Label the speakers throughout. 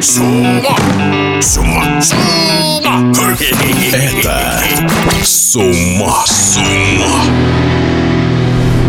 Speaker 1: С ума! С ума! С ума! Это с ума!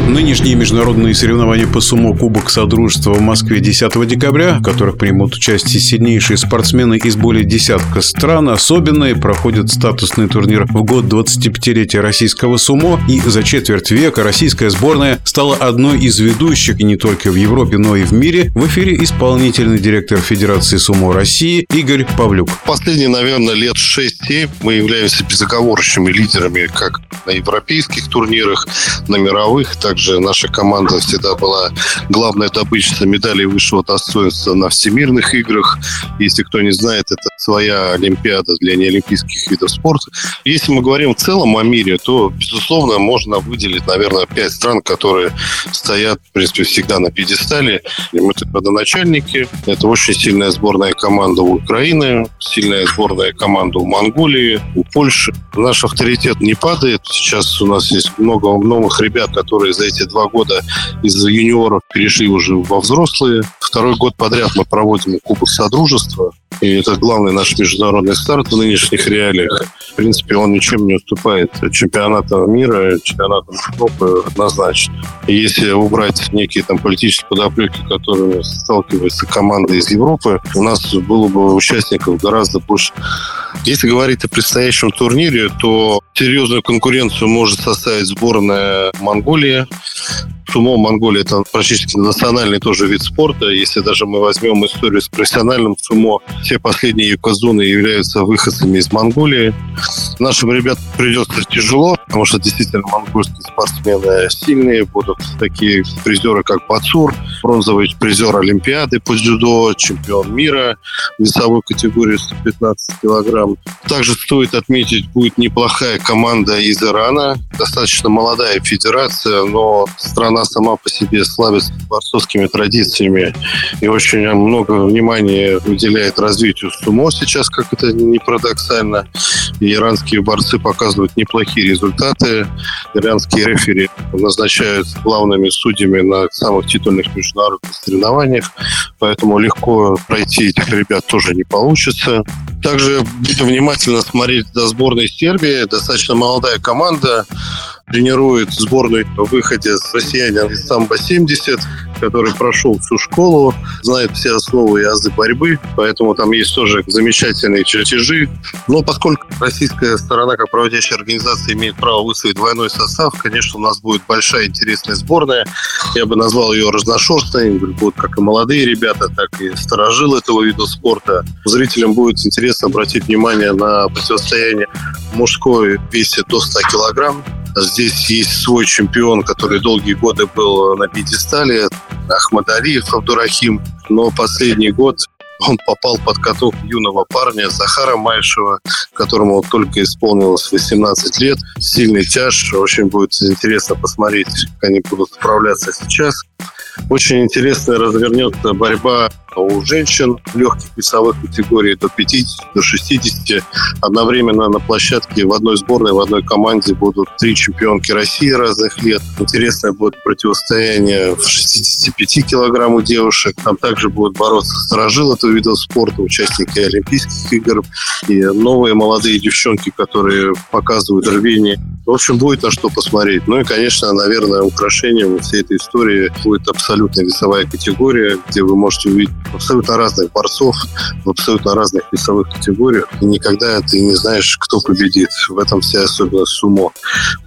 Speaker 2: Нынешние международные соревнования по сумо Кубок Содружества в Москве 10 декабря, в которых примут участие сильнейшие спортсмены из более десятка стран, особенные, проходит статусный турнир в год 25-летия российского сумо, и за четверть века российская сборная стала одной из ведущих и не только в Европе, но и в мире. В эфире исполнительный директор Федерации сумо России Игорь Павлюк.
Speaker 3: Последние, наверное, лет 6-7 мы являемся безоговорочными лидерами как на европейских турнирах, на мировых, так также наша команда всегда была главной добычей медалей высшего достоинства на всемирных играх. Если кто не знает, это своя Олимпиада для неолимпийских видов спорта. Если мы говорим в целом о мире, то, безусловно, можно выделить, наверное, пять стран, которые стоят, в принципе, всегда на пьедестале. Это родоначальники. Это очень сильная сборная команда у Украины, сильная сборная команда у Монголии, у Польши. Наш авторитет не падает. Сейчас у нас есть много новых ребят, которые за эти два года из юниоров перешли уже во взрослые. Второй год подряд мы проводим Кубок Содружества. И это главный наш международный старт в нынешних реалиях. В принципе, он ничем не уступает чемпионатам мира, чемпионатам Европы однозначно. И если убрать некие там политические подоплеки, которые сталкиваются команда из Европы, у нас было бы участников гораздо больше. Если говорить о предстоящем турнире, то серьезную конкуренцию может составить сборная Монголии, Сумо Монголия – это практически национальный тоже вид спорта. Если даже мы возьмем историю с профессиональным сумо, все последние юкозуны являются выходцами из Монголии. Нашим ребятам придется тяжело, потому что действительно монгольские спортсмены сильные. Будут такие призеры, как Бацур, бронзовый призер Олимпиады по дзюдо, чемпион мира весовой категории 115 килограмм. Также стоит отметить, будет неплохая команда из Ирана. Достаточно молодая федерация, но страна сама по себе славится борцовскими традициями и очень много внимания уделяет развитию сумо сейчас, как это не парадоксально. И иранские борцы показывают неплохие результаты. Иранские рефери назначают главными судьями на самых титульных международных соревнованиях, поэтому легко пройти этих ребят тоже не получится. Также буду внимательно смотреть за сборной Сербии. Достаточно молодая команда тренирует сборную в выходе с россиянин из самбо-70, который прошел всю школу, знает все основы и азы борьбы, поэтому там есть тоже замечательные чертежи. Но поскольку российская сторона, как проводящая организация, имеет право выставить двойной состав, конечно, у нас будет большая интересная сборная. Я бы назвал ее разношерстной. Будут как и молодые ребята, так и старожилы этого вида спорта. Зрителям будет интересно обратить внимание на противостояние мужской весе до 100 килограмм Здесь есть свой чемпион, который долгие годы был на пьедестале, Ахмадариев Абдурахим. Но последний год он попал под каток юного парня Захара Майшева, которому только исполнилось 18 лет. Сильный тяж. Очень будет интересно посмотреть, как они будут справляться сейчас. Очень интересная развернется борьба у женщин легких весовых категорий до 50, до 60. Одновременно на площадке в одной сборной, в одной команде будут три чемпионки России разных лет. Интересное будет противостояние в 65 килограмм у девушек. Там также будут бороться сторожилы этого вида спорта, участники Олимпийских игр и новые молодые девчонки, которые показывают рвение. В общем, будет на что посмотреть. Ну и, конечно, наверное, украшением всей этой истории будет абсолютно весовая категория, где вы можете увидеть абсолютно разных борцов в абсолютно разных весовых категориях. И никогда ты не знаешь, кто победит. В этом вся особенность сумо.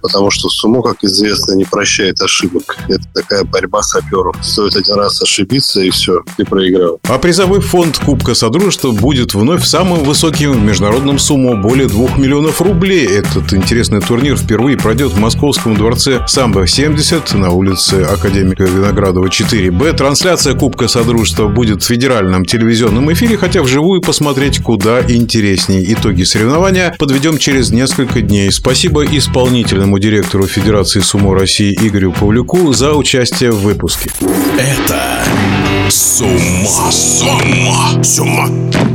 Speaker 3: Потому что сумо, как известно, не прощает ошибок. Это такая борьба саперов. Стоит один раз ошибиться, и все, ты проиграл.
Speaker 2: А призовой фонд Кубка Содружества будет вновь самым высоким в международном сумо. Более 2 миллионов рублей. Этот интересный турнир впервые пройдет в Московском дворце Самбо-70 на улице Академика Виноградова 4Б. Трансляция Кубка Содружества будет федеральном телевизионном эфире, хотя вживую посмотреть куда интереснее. Итоги соревнования подведем через несколько дней. Спасибо исполнительному директору Федерации Сумо России Игорю Павлюку за участие в выпуске.
Speaker 1: Это с ума, с ума, с ума.